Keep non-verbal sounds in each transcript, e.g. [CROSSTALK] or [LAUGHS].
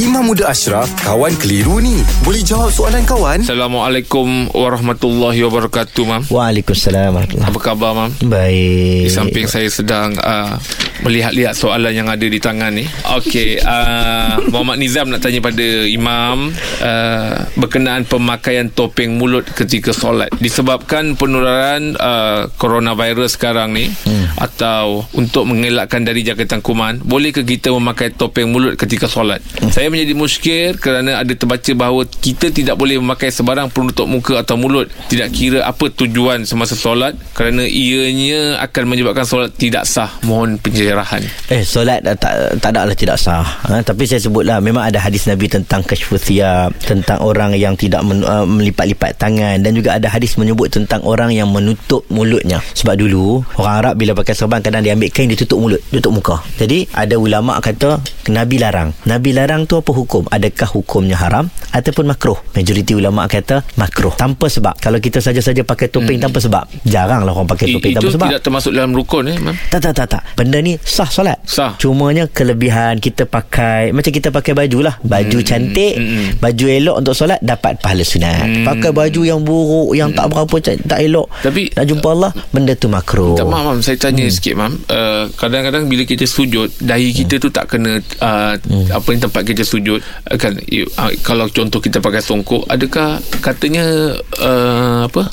Imam Muda Ashraf, kawan keliru ni. Boleh jawab soalan kawan? Assalamualaikum warahmatullahi wabarakatuh, Mam. Waalaikumsalam warahmatullahi Apa khabar, Mam? Baik. Di samping saya sedang uh, melihat-lihat soalan yang ada di tangan ni. Okey, uh, [LAUGHS] Muhammad Nizam nak tanya pada Imam uh, berkenaan pemakaian topeng mulut ketika solat. Disebabkan penularan uh, coronavirus sekarang ni hmm. atau untuk mengelakkan dari jangkitan kuman, bolehkah kita memakai topeng mulut ketika solat? Hmm. Saya menjadi muskil kerana ada terbaca bahawa kita tidak boleh memakai sebarang penutup muka atau mulut tidak kira apa tujuan semasa solat kerana ianya akan menyebabkan solat tidak sah. Mohon pencerahan. Eh solat uh, tak tak ada lah tidak sah. Ha, tapi saya sebutlah memang ada hadis Nabi tentang kasyfus thiyab, tentang orang yang tidak men, uh, melipat-lipat tangan dan juga ada hadis menyebut tentang orang yang menutup mulutnya. Sebab dulu orang Arab bila pakai serban kadang dia ambil kain dia tutup mulut, tutup muka. Jadi ada ulama kata Nabi larang. Nabi larang tu apa hukum? Adakah hukumnya haram ataupun makruh? Majoriti ulama kata makruh. Tanpa sebab. Kalau kita saja-saja pakai topeng hmm. tanpa sebab, jaranglah orang pakai I, topeng itu tanpa sebab. tidak termasuk dalam rukun eh, Mam. Tak tak tak tak. Benda ni sah solat. Sah. Cumanya kelebihan kita pakai macam kita pakai baju lah. Baju Hmm, cantik, hmm, baju elok untuk solat dapat pahala sunat. Hmm. Pakai baju yang buruk yang tak berapa tak elok. Tapi- nak jumpa Allah benda tu makruh. Tak Mam. Saya tanya hmm. sikit, Mam. Uh, kadang-kadang bila kita sujud, dahi kita tu tak kena uh, hmm. apa ni tempat kita sujud. Uh, kan, uh, kalau contoh kita pakai songkok, adakah katanya uh, apa?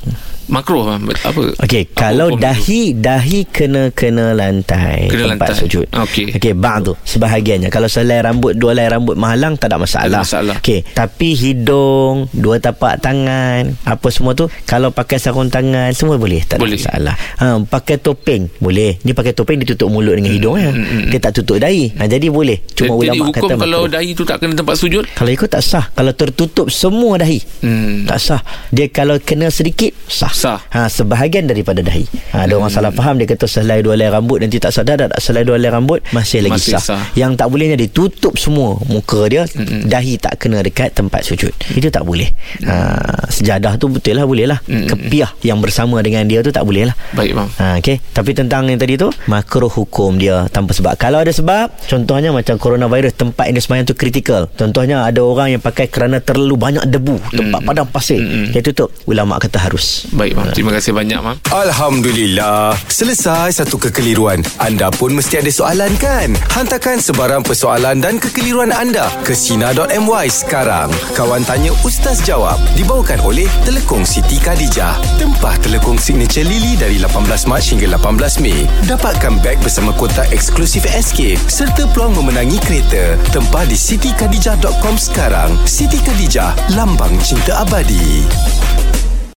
Makruh. Apa? Okey, apa kalau hukum dahi dahi kena kena lantai Kena tempat lantai. sujud. Okey. Okey, bang tu sebahagiannya. Kalau selai rambut dua helai rambut menghalang tak ada masalah. Tak ada masalah. Okey, tapi hidung, dua tapak tangan, apa semua tu kalau pakai sarung tangan semua boleh, tak Boleh. ada masalah. Ha, pakai topeng boleh. Ni pakai topeng dia tutup mulut dengan hidung ya. Dia tak tutup dahi. Ha, jadi boleh. Cuma Jadi ulama hukum kata kalau makruh. dahi tu tak kena tempat sujud? Kalau ikut tak sah Kalau tertutup semua dahi Hmm. Tak sah Dia kalau kena sedikit Sah, Sah. Ha, Sebahagian daripada dahi ha, Ada orang salah faham Dia kata selai dua helai rambut Nanti tak sah Dah tak selai dua helai rambut Masih lagi Masih sah. sah. Yang tak bolehnya Dia tutup semua Muka dia Mm-mm. Dahi tak kena dekat tempat sujud Itu tak boleh ha, Sejadah tu betul lah Boleh lah Mm-mm. Kepiah yang bersama dengan dia tu Tak boleh lah Baik, Mam. Ha, okay. Tapi tentang yang tadi tu Makruh hukum dia Tanpa sebab Kalau ada sebab Contohnya macam coronavirus Tempat yang dia semayang tu kritikal Contohnya ada orang yang pakai Kerana terlalu banyak debu Tempat padang pasir Mm-mm. Dia tutup Ulama kata harus Baik, Mam. Terima kasih banyak, Mam. Alhamdulillah. Selesai satu kekeliruan. Anda pun mesti ada soalan kan? Hantarkan sebarang persoalan dan kekeliruan anda ke Sina.my sekarang. Kawan Tanya Ustaz Jawab dibawakan oleh Telekong Siti Khadijah. Tempah telekong signature Lily dari 18 Mac hingga 18 Mei. Dapatkan beg bersama kotak eksklusif SK serta peluang memenangi kereta. Tempah di sitikadijah.com sekarang. Siti Khadijah, lambang cinta abadi.